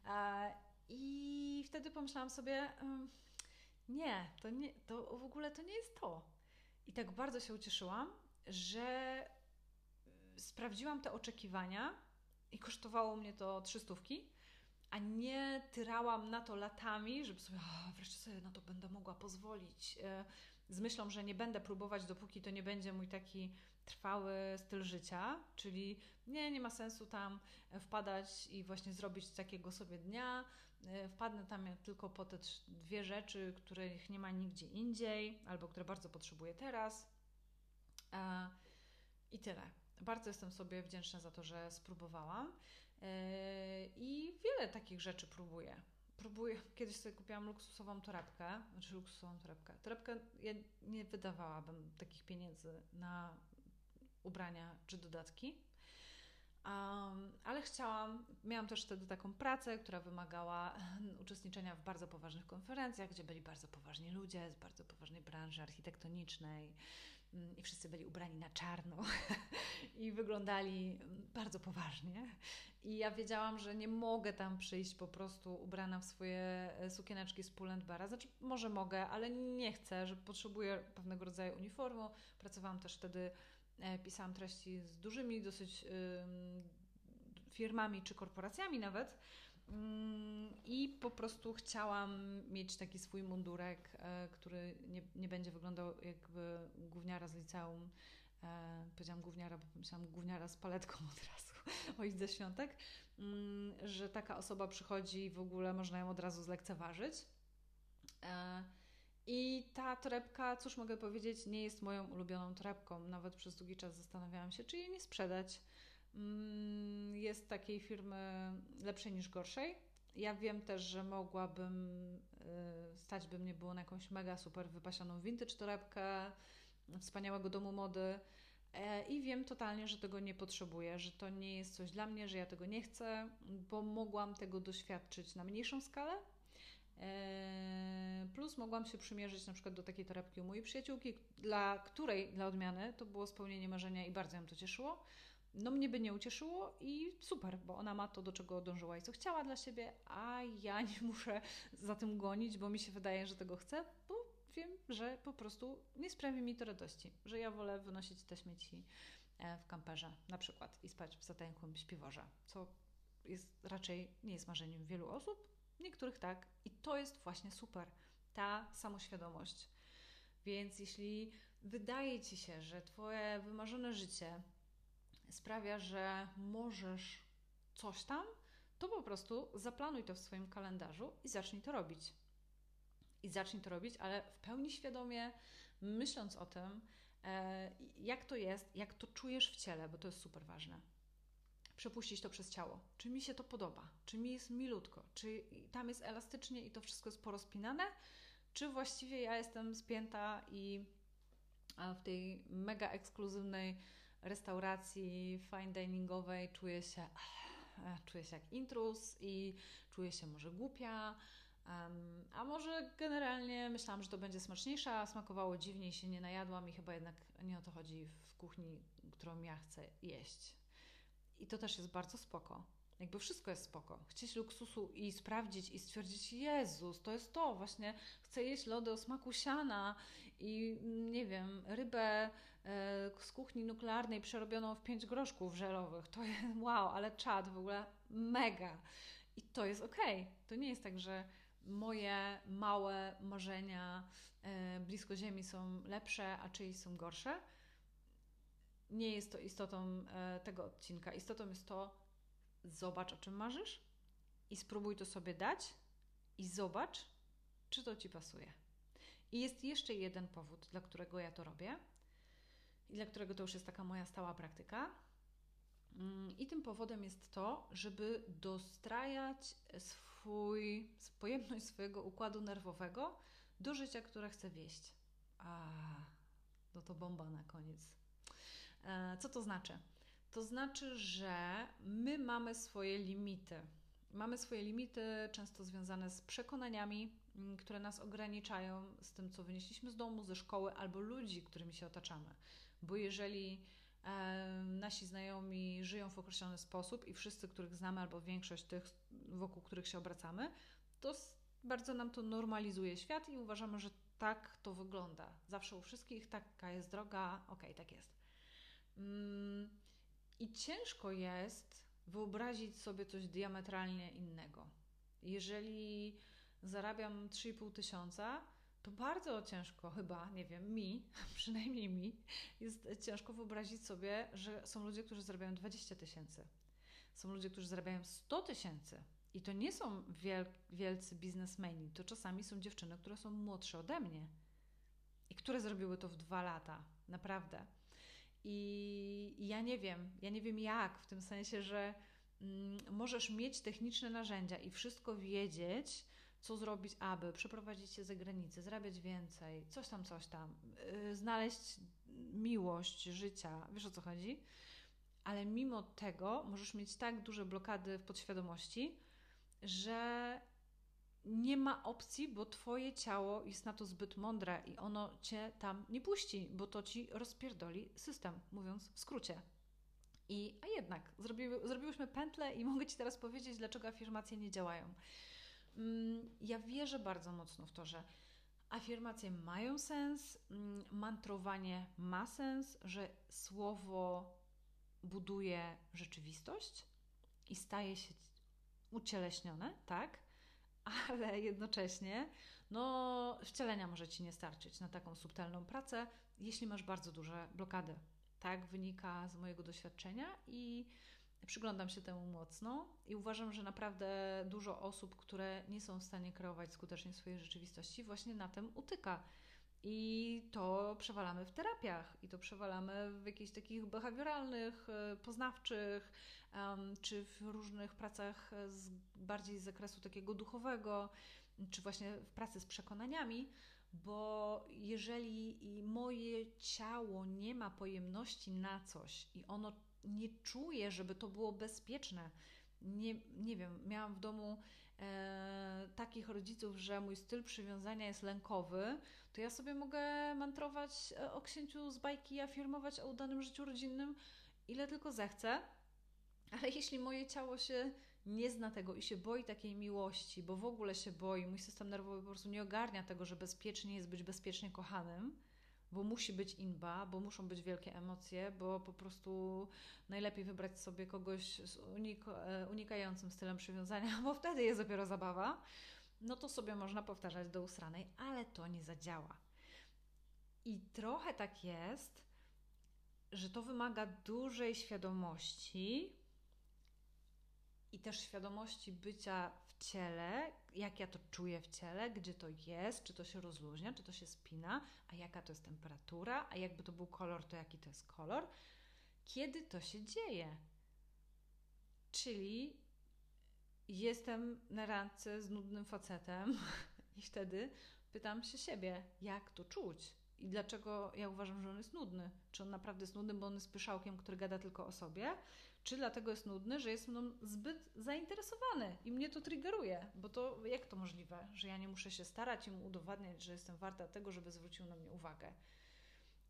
E, I wtedy pomyślałam sobie, nie, to, nie, to w ogóle to nie jest to. I tak bardzo się ucieszyłam, że sprawdziłam te oczekiwania i kosztowało mnie to 300 stówki a nie tyrałam na to latami, żeby sobie, o, wreszcie sobie na to będę mogła pozwolić. E, z myślą, że nie będę próbować, dopóki to nie będzie mój taki trwały styl życia, czyli nie, nie ma sensu tam wpadać i właśnie zrobić takiego sobie dnia. E, wpadnę tam tylko po te dwie rzeczy, których nie ma nigdzie indziej, albo które bardzo potrzebuję teraz. E, I tyle. Bardzo jestem sobie wdzięczna za to, że spróbowałam. E, I wiele takich rzeczy próbuję. Próbuję, kiedyś sobie kupiłam luksusową torebkę, znaczy luksusową torebkę. Torebkę, ja nie wydawałabym takich pieniędzy na ubrania czy dodatki, um, ale chciałam, miałam też wtedy taką pracę, która wymagała uczestniczenia w bardzo poważnych konferencjach, gdzie byli bardzo poważni ludzie z bardzo poważnej branży architektonicznej, i wszyscy byli ubrani na czarno i wyglądali bardzo poważnie. I ja wiedziałam, że nie mogę tam przyjść po prostu ubrana w swoje e, sukieneczki z Pull Bara. Znaczy, może mogę, ale nie chcę, że potrzebuję pewnego rodzaju uniformu. Pracowałam też wtedy, e, pisałam treści z dużymi dosyć firmami czy korporacjami nawet Mm, I po prostu chciałam mieć taki swój mundurek, e, który nie, nie będzie wyglądał jakby gówniara z liceum. E, powiedziałam gówniara, bo myślałam gówniara z paletką od razu o Idze Świątek, mm, że taka osoba przychodzi i w ogóle można ją od razu zlekceważyć. E, I ta torebka, cóż mogę powiedzieć, nie jest moją ulubioną torebką. Nawet przez długi czas zastanawiałam się, czy jej nie sprzedać Mm, jest takiej firmy lepszej niż gorszej. Ja wiem też, że mogłabym, y, stać by mnie było na jakąś mega super wypasioną vintage torebkę, wspaniałego domu mody e, i wiem totalnie, że tego nie potrzebuję, że to nie jest coś dla mnie, że ja tego nie chcę, bo mogłam tego doświadczyć na mniejszą skalę. E, plus mogłam się przymierzyć na przykład do takiej torebki u mojej przyjaciółki, dla której, dla odmiany, to było spełnienie marzenia i bardzo ją to cieszyło no mnie by nie ucieszyło i super, bo ona ma to, do czego dążyła i co chciała dla siebie, a ja nie muszę za tym gonić, bo mi się wydaje, że tego chcę, bo wiem, że po prostu nie sprawi mi to radości, że ja wolę wynosić te śmieci e, w kamperze na przykład i spać w zatęchłym śpiworze, co jest raczej nie jest marzeniem wielu osób, niektórych tak i to jest właśnie super, ta samoświadomość. Więc jeśli wydaje Ci się, że Twoje wymarzone życie sprawia, że możesz coś tam, to po prostu zaplanuj to w swoim kalendarzu i zacznij to robić. I zacznij to robić, ale w pełni świadomie, myśląc o tym, e, jak to jest, jak to czujesz w ciele, bo to jest super ważne. Przepuścić to przez ciało. Czy mi się to podoba? Czy mi jest milutko? Czy tam jest elastycznie i to wszystko jest porozpinane? Czy właściwie ja jestem spięta i w tej mega ekskluzywnej restauracji fine diningowej czuję się, czuję się jak intrus i czuję się może głupia, a może generalnie myślałam, że to będzie smaczniejsze, a smakowało dziwnie i się nie najadłam i chyba jednak nie o to chodzi w kuchni, którą ja chcę jeść. I to też jest bardzo spoko. Jakby wszystko jest spoko. Chcieć luksusu i sprawdzić i stwierdzić, Jezus, to jest to, właśnie chcę jeść lody o smaku siana i nie wiem, rybę z kuchni nuklearnej przerobioną w pięć groszków żelowych. To jest wow, ale czad w ogóle mega. I to jest okej. Okay. To nie jest tak, że moje małe marzenia e, blisko Ziemi są lepsze, a czyjeś są gorsze. Nie jest to istotą e, tego odcinka. Istotą jest to, zobacz o czym marzysz i spróbuj to sobie dać i zobacz, czy to ci pasuje. I jest jeszcze jeden powód, dla którego ja to robię dla którego to już jest taka moja stała praktyka. Mm, I tym powodem jest to, żeby dostrajać swój, pojemność swojego układu nerwowego do życia, które chcę wieść. A, no to bomba na koniec. E, co to znaczy? To znaczy, że my mamy swoje limity. Mamy swoje limity, często związane z przekonaniami, mm, które nas ograniczają, z tym, co wynieśliśmy z domu, ze szkoły albo ludzi, którymi się otaczamy bo jeżeli e, nasi znajomi żyją w określony sposób i wszyscy, których znamy, albo większość tych, wokół których się obracamy, to bardzo nam to normalizuje świat i uważamy, że tak to wygląda. Zawsze u wszystkich taka jest droga, okej, okay, tak jest. Mm, I ciężko jest wyobrazić sobie coś diametralnie innego. Jeżeli zarabiam 3,5 tysiąca, to bardzo ciężko, chyba, nie wiem, mi, przynajmniej mi, jest ciężko wyobrazić sobie, że są ludzie, którzy zarabiają 20 tysięcy. Są ludzie, którzy zarabiają 100 tysięcy. I to nie są wiel wielcy biznesmeni, to czasami są dziewczyny, które są młodsze ode mnie i które zrobiły to w dwa lata, naprawdę. I, i ja nie wiem, ja nie wiem jak, w tym sensie, że mm, możesz mieć techniczne narzędzia i wszystko wiedzieć, co zrobić, aby przeprowadzić się za granicę, zarabiać więcej, coś tam, coś tam, yy, znaleźć miłość życia, wiesz o co chodzi? Ale mimo tego możesz mieć tak duże blokady w podświadomości, że nie ma opcji, bo twoje ciało jest na to zbyt mądre i ono cię tam nie puści, bo to ci rozpierdoli system, mówiąc w skrócie. I, a jednak, zrobiły, zrobiłyśmy pętlę i mogę ci teraz powiedzieć, dlaczego afirmacje nie działają. Mm, ja wierzę bardzo mocno w to, że afirmacje mają sens, mm, mantrowanie ma sens, że słowo buduje rzeczywistość i staje się ucieleśnione, tak? Ale jednocześnie, no, wcielenia może ci nie starczyć na taką subtelną pracę, jeśli masz bardzo duże blokady. Tak wynika z mojego doświadczenia i przyglądam się temu mocno i uważam, że naprawdę dużo osób, które nie są w stanie kreować skutecznie swojej rzeczywistości, właśnie na tym utyka. I to przewalamy w terapiach, i to przewalamy w jakichś takich behawioralnych, e, poznawczych, czy w różnych pracach z, bardziej z zakresu takiego duchowego, czy właśnie w pracy z przekonaniami, bo jeżeli moje ciało nie ma pojemności na coś i ono nie czuje, żeby to było bezpieczne, nie, nie wiem, miałam w domu e, takich rodziców, że mój styl przywiązania jest lękowy, to ja sobie mogę mantrować e, o księciu z bajki afirmować o udanym życiu rodzinnym, ile tylko zechcę. Ale jeśli moje ciało się nie zna tego i się boi takiej miłości, bo w ogóle się boi, mój system nerwowy po prostu nie ogarnia tego, że bezpiecznie jest być bezpiecznie kochanym, bo musi być inba, bo muszą być wielkie emocje, bo po prostu najlepiej wybrać sobie kogoś z unik e, unikającym stylem przywiązania, bo wtedy jest dopiero zabawa, no to sobie można powtarzać do usranej, ale to nie zadziała. I trochę tak jest, że to wymaga dużej świadomości i też świadomości bycia w ciele, jak ja to czuję w ciele, gdzie to jest, czy to się rozluźnia, czy to się spina, a jaka to jest temperatura, a jakby to był kolor, to jaki to jest kolor, kiedy to się dzieje. Czyli jestem na randce z nudnym facetem i wtedy pytam się siebie, jak to czuć i dlaczego ja uważam, że on jest nudny. Czy on naprawdę jest nudny, bo on jest pyszałkiem, który gada tylko o sobie, czy dlatego jest nudny, że jest mną zbyt zainteresowany i mnie to triggeruje, bo to jak to możliwe, że ja nie muszę się starać i mu udowadniać, że jestem warta tego, żeby zwrócił na mnie uwagę.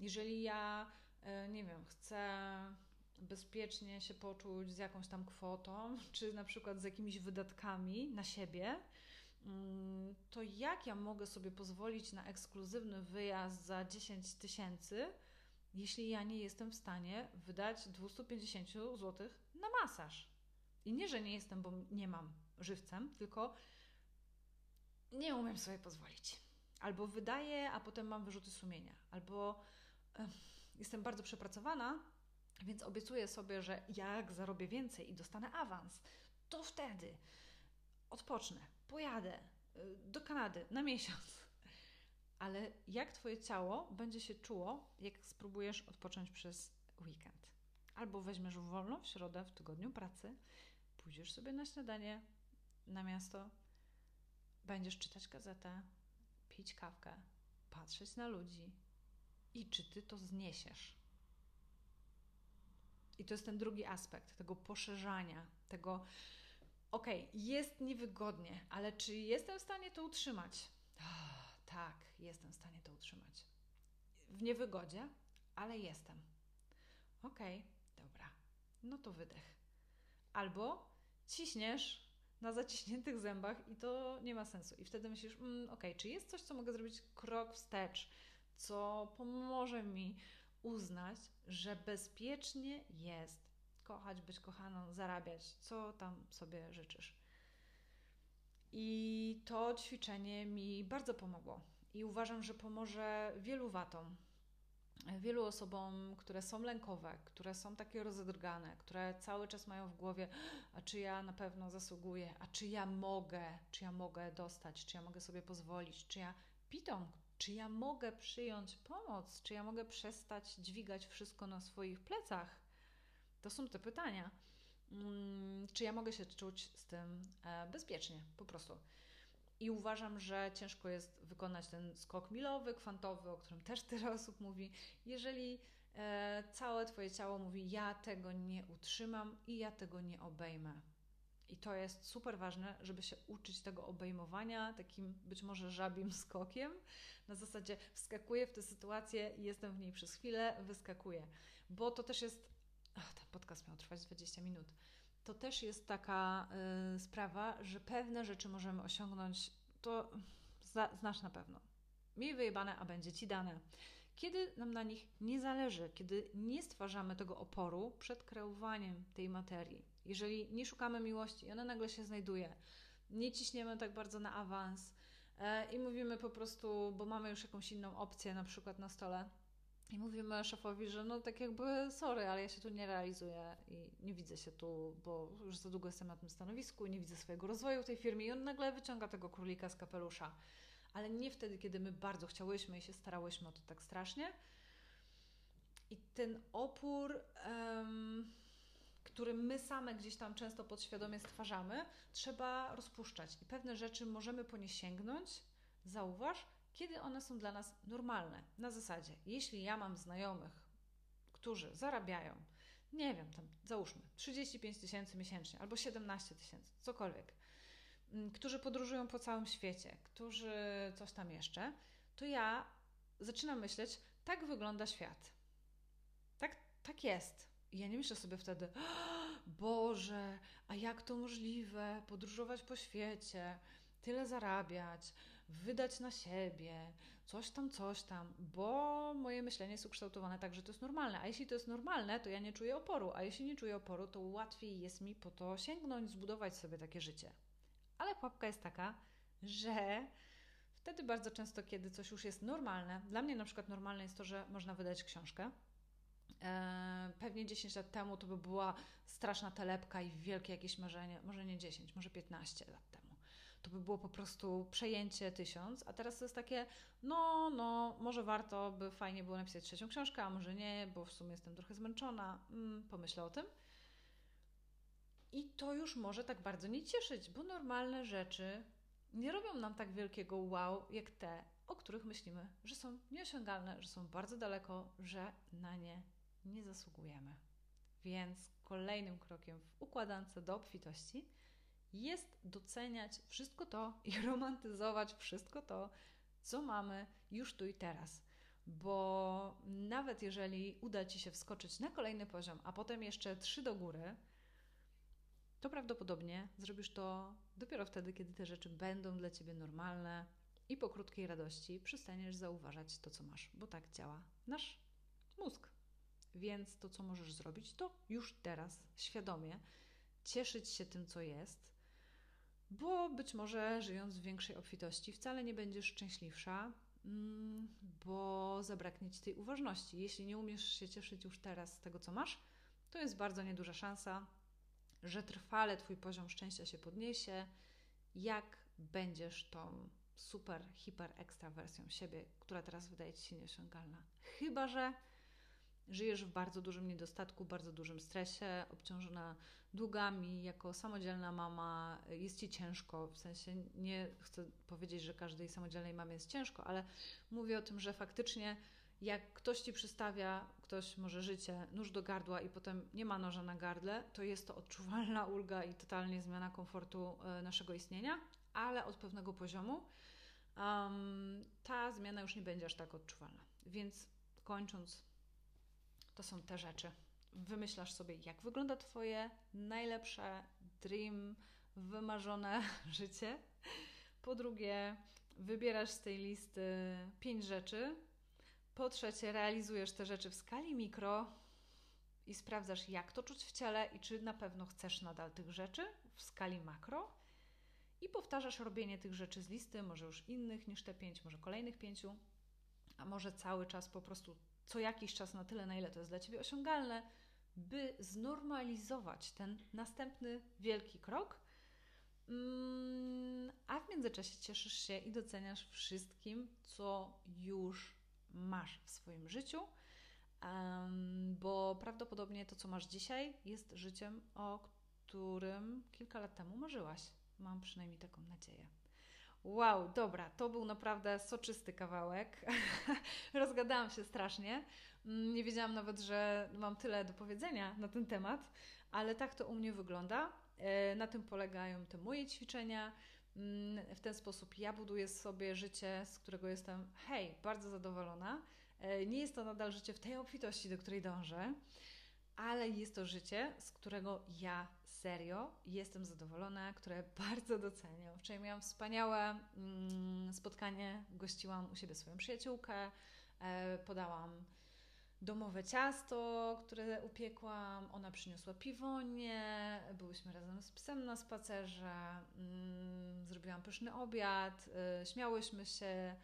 Jeżeli ja, e, nie wiem, chcę bezpiecznie się poczuć z jakąś tam kwotą, czy na przykład z jakimiś wydatkami na siebie, mm, to jak ja mogę sobie pozwolić na ekskluzywny wyjazd za 10 tysięcy, jeśli ja nie jestem w stanie wydać 250 zł na masaż. I nie, że nie jestem, bo nie mam żywcem, tylko nie umiem sobie pozwolić. Albo wydaję, a potem mam wyrzuty sumienia, albo jestem bardzo przepracowana, więc obiecuję sobie, że jak zarobię więcej i dostanę awans, to wtedy odpocznę, pojadę y, do Kanady na miesiąc ale jak Twoje ciało będzie się czuło, jak spróbujesz odpocząć przez weekend? Albo weźmiesz wolną w środę w tygodniu pracy, pójdziesz sobie na śniadanie na miasto, będziesz czytać gazetę, pić kawkę, patrzeć na ludzi i czy Ty to zniesiesz? I to jest ten drugi aspekt tego poszerzania, tego, okej, okay, jest niewygodnie, ale czy jestem w stanie to utrzymać? Tak, jestem w stanie to utrzymać. W niewygodzie, ale jestem. Okej, okay, dobra. No to wydech. Albo ciśniesz na zaciśniętych zębach i to nie ma sensu. I wtedy myślisz, mm, ok, czy jest coś, co mogę zrobić krok wstecz, co pomoże mi uznać, że bezpiecznie jest kochać, być kochaną, zarabiać, co tam sobie życzysz. I to ćwiczenie mi bardzo pomogło. I uważam, że pomoże wielu watom, wielu osobom, które są lękowe, które są takie rozedrgane, które cały czas mają w głowie, a czy ja na pewno zasługuję, a czy ja mogę, czy ja mogę dostać, czy ja mogę sobie pozwolić, czy ja pitą, czy ja mogę przyjąć pomoc, czy ja mogę przestać dźwigać wszystko na swoich plecach. To są te pytania. Hmm, czy ja mogę się czuć z tym e, bezpiecznie, po prostu. I uważam, że ciężko jest wykonać ten skok milowy, kwantowy, o którym też tyle osób mówi, jeżeli e, całe Twoje ciało mówi: Ja tego nie utrzymam i ja tego nie obejmę. I to jest super ważne, żeby się uczyć tego obejmowania takim być może żabim skokiem. Na zasadzie wskakuję w tę sytuację jestem w niej przez chwilę, wyskakuję. Bo to też jest. Ach, ten podcast miał trwać 20 minut to też jest taka y, sprawa, że pewne rzeczy możemy osiągnąć, to za, znasz na pewno. Miej wyjebane, a będzie ci dane. Kiedy nam na nich nie zależy, kiedy nie stwarzamy tego oporu przed kreowaniem tej materii, jeżeli nie szukamy miłości i ona nagle się znajduje, nie ciśniemy tak bardzo na awans e, i mówimy po prostu, bo mamy już jakąś inną opcję na przykład na stole, i mówimy szefowi, że no tak jakby sorry, ale ja się tu nie realizuję i nie widzę się tu, bo już za długo jestem na tym stanowisku i nie widzę swojego rozwoju w tej firmie i on nagle wyciąga tego królika z kapelusza. Ale nie wtedy, kiedy my bardzo chciałyśmy i się starałyśmy o to tak strasznie. I ten opór, um, który my same gdzieś tam często podświadomie stwarzamy, trzeba rozpuszczać. I pewne rzeczy możemy po nie sięgnąć, zauważ, kiedy one są dla nas normalne. Na zasadzie, jeśli ja mam znajomych, którzy zarabiają, nie wiem, tam załóżmy 35 tysięcy miesięcznie albo 17 tysięcy, cokolwiek, mm, którzy podróżują po całym świecie, którzy coś tam jeszcze, to ja zaczynam myśleć, tak wygląda świat. Tak, tak jest. I ja nie myślę sobie wtedy, Boże, a jak to możliwe podróżować po świecie, tyle zarabiać, wydać na siebie, coś tam, coś tam, bo moje myślenie jest ukształtowane tak, że to jest normalne. A jeśli to jest normalne, to ja nie czuję oporu, a jeśli nie czuję oporu, to łatwiej jest mi po to sięgnąć, zbudować sobie takie życie. Ale pułapka jest taka, że wtedy bardzo często, kiedy coś już jest normalne, dla mnie na przykład normalne jest to, że można wydać książkę. E, pewnie 10 lat temu to by była straszna telepka i wielkie jakieś marzenie, może nie 10, może 15 lat temu to by było po prostu przejęcie tysiąc, a teraz to jest takie, no, no, może warto by fajnie było napisać trzecią książkę, a może nie, bo w sumie jestem trochę zmęczona, mm, pomyślę o tym. I to już może tak bardzo nie cieszyć, bo normalne rzeczy nie robią nam tak wielkiego wow, jak te, o których myślimy, że są nieosiągalne, że są bardzo daleko, że na nie nie zasługujemy. Więc kolejnym krokiem w układance do obfitości jest doceniać wszystko to i romantyzować wszystko to, co mamy już tu i teraz. Bo nawet jeżeli uda Ci się wskoczyć na kolejny poziom, a potem jeszcze trzy do góry, to prawdopodobnie zrobisz to dopiero wtedy, kiedy te rzeczy będą dla Ciebie normalne i po krótkiej radości przestaniesz zauważać to, co masz, bo tak działa nasz mózg. Więc to, co możesz zrobić, to już teraz świadomie cieszyć się tym, co jest, bo być może żyjąc w większej obfitości wcale nie będziesz szczęśliwsza, mm, bo zabraknie ci tej uważności. Jeśli nie umiesz się cieszyć już teraz z tego, co masz, to jest bardzo nieduża szansa, że trwale Twój poziom szczęścia się podniesie, jak będziesz tą super, hiper, ekstra wersją siebie, która teraz wydaje Ci się nieosiągalna. Chyba, że żyjesz w bardzo dużym niedostatku, bardzo dużym stresie, obciążona długami, jako samodzielna mama jest ci ciężko. W sensie nie chcę powiedzieć, że każdej samodzielnej mamie jest ciężko, ale mówię o tym, że faktycznie jak ktoś ci przystawia, ktoś może życie, nóż do gardła i potem nie ma noża na gardle, to jest to odczuwalna ulga i totalnie zmiana komfortu e, naszego istnienia, ale od pewnego poziomu um, ta zmiana już nie będzie aż tak odczuwalna. Więc kończąc to są te rzeczy. Wymyślasz sobie, jak wygląda Twoje najlepsze dream, wymarzone życie. Po drugie, wybierasz z tej listy pięć rzeczy. Po trzecie, realizujesz te rzeczy w skali mikro i sprawdzasz, jak to czuć w ciele i czy na pewno chcesz nadal tych rzeczy w skali makro. i powtarzasz robienie tych rzeczy z listy, może już innych niż te pięć, może kolejnych pięciu, a może cały czas po prostu co jakiś czas na tyle, na ile to jest dla Ciebie osiągalne, by znormalizować ten następny wielki krok. Mm, a w międzyczasie cieszysz się i doceniasz wszystkim, co już masz w swoim życiu, bo prawdopodobnie to, co masz dzisiaj, jest życiem, o którym kilka lat temu marzyłaś. Mam przynajmniej taką nadzieję. Wow, dobra, to był naprawdę soczysty kawałek. Rozgadałam się strasznie. Mm, nie wiedziałam nawet, że mam tyle do powiedzenia na ten temat, ale tak to u mnie wygląda. E, na tym polegają te moje ćwiczenia. Mm, w ten sposób ja buduję sobie życie, z którego jestem, hej, bardzo zadowolona. E, nie jest to nadal życie w tej obfitości, do której dążę, ale jest to życie, z którego ja serio jestem zadowolona, które bardzo doceniam. Wczoraj miałam wspaniałe mm, spotkanie, gościłam u siebie swoją przyjaciółkę, e, podałam domowe ciasto, które upiekłam. Ona przyniosła piwonie, byłyśmy razem z psem na spacerze, mm, zrobiłam pyszny obiad, y, śmiałyśmy się,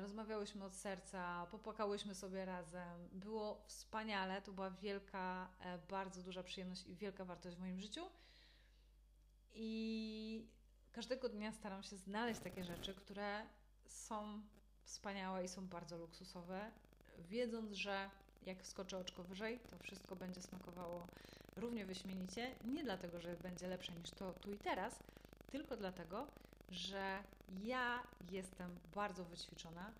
rozmawiałyśmy od serca, popłakałyśmy sobie razem. Było wspaniale, to była wielka, e, bardzo duża przyjemność i wielka wartość w moim życiu. I każdego dnia staram się znaleźć takie rzeczy, które są wspaniałe i są bardzo luksusowe, wiedząc, że jak wskoczę oczko wyżej, to wszystko będzie smakowało równie wyśmienicie. Nie dlatego, że będzie lepsze niż to tu i teraz, tylko dlatego, że ja jestem bardzo wyćwiczona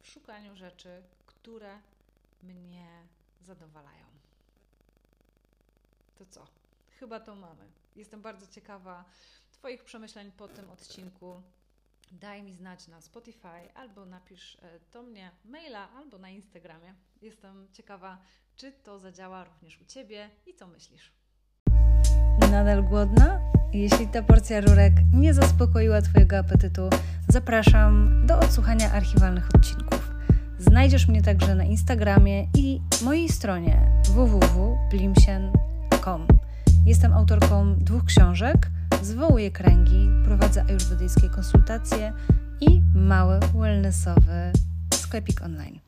w szukaniu rzeczy, które mnie zadowalają. To co? Chyba to mamy. Jestem bardzo ciekawa Twoich przemyśleń po tym odcinku daj mi znać na Spotify albo napisz e, do mnie maila albo na Instagramie. Jestem ciekawa, czy to zadziała również u Ciebie i co myślisz. Nadal głodna? Jeśli ta porcja rurek nie zaspokoiła Twojego apetytu, zapraszam do odsłuchania archiwalnych odcinków. Znajdziesz mnie także na Instagramie i mojej stronie www.blimsien.com. Jestem autorką dwóch książek – zwołuję kręgi, prowadzę ajurwedyjskie konsultacje i mały wellnessowy sklepik online.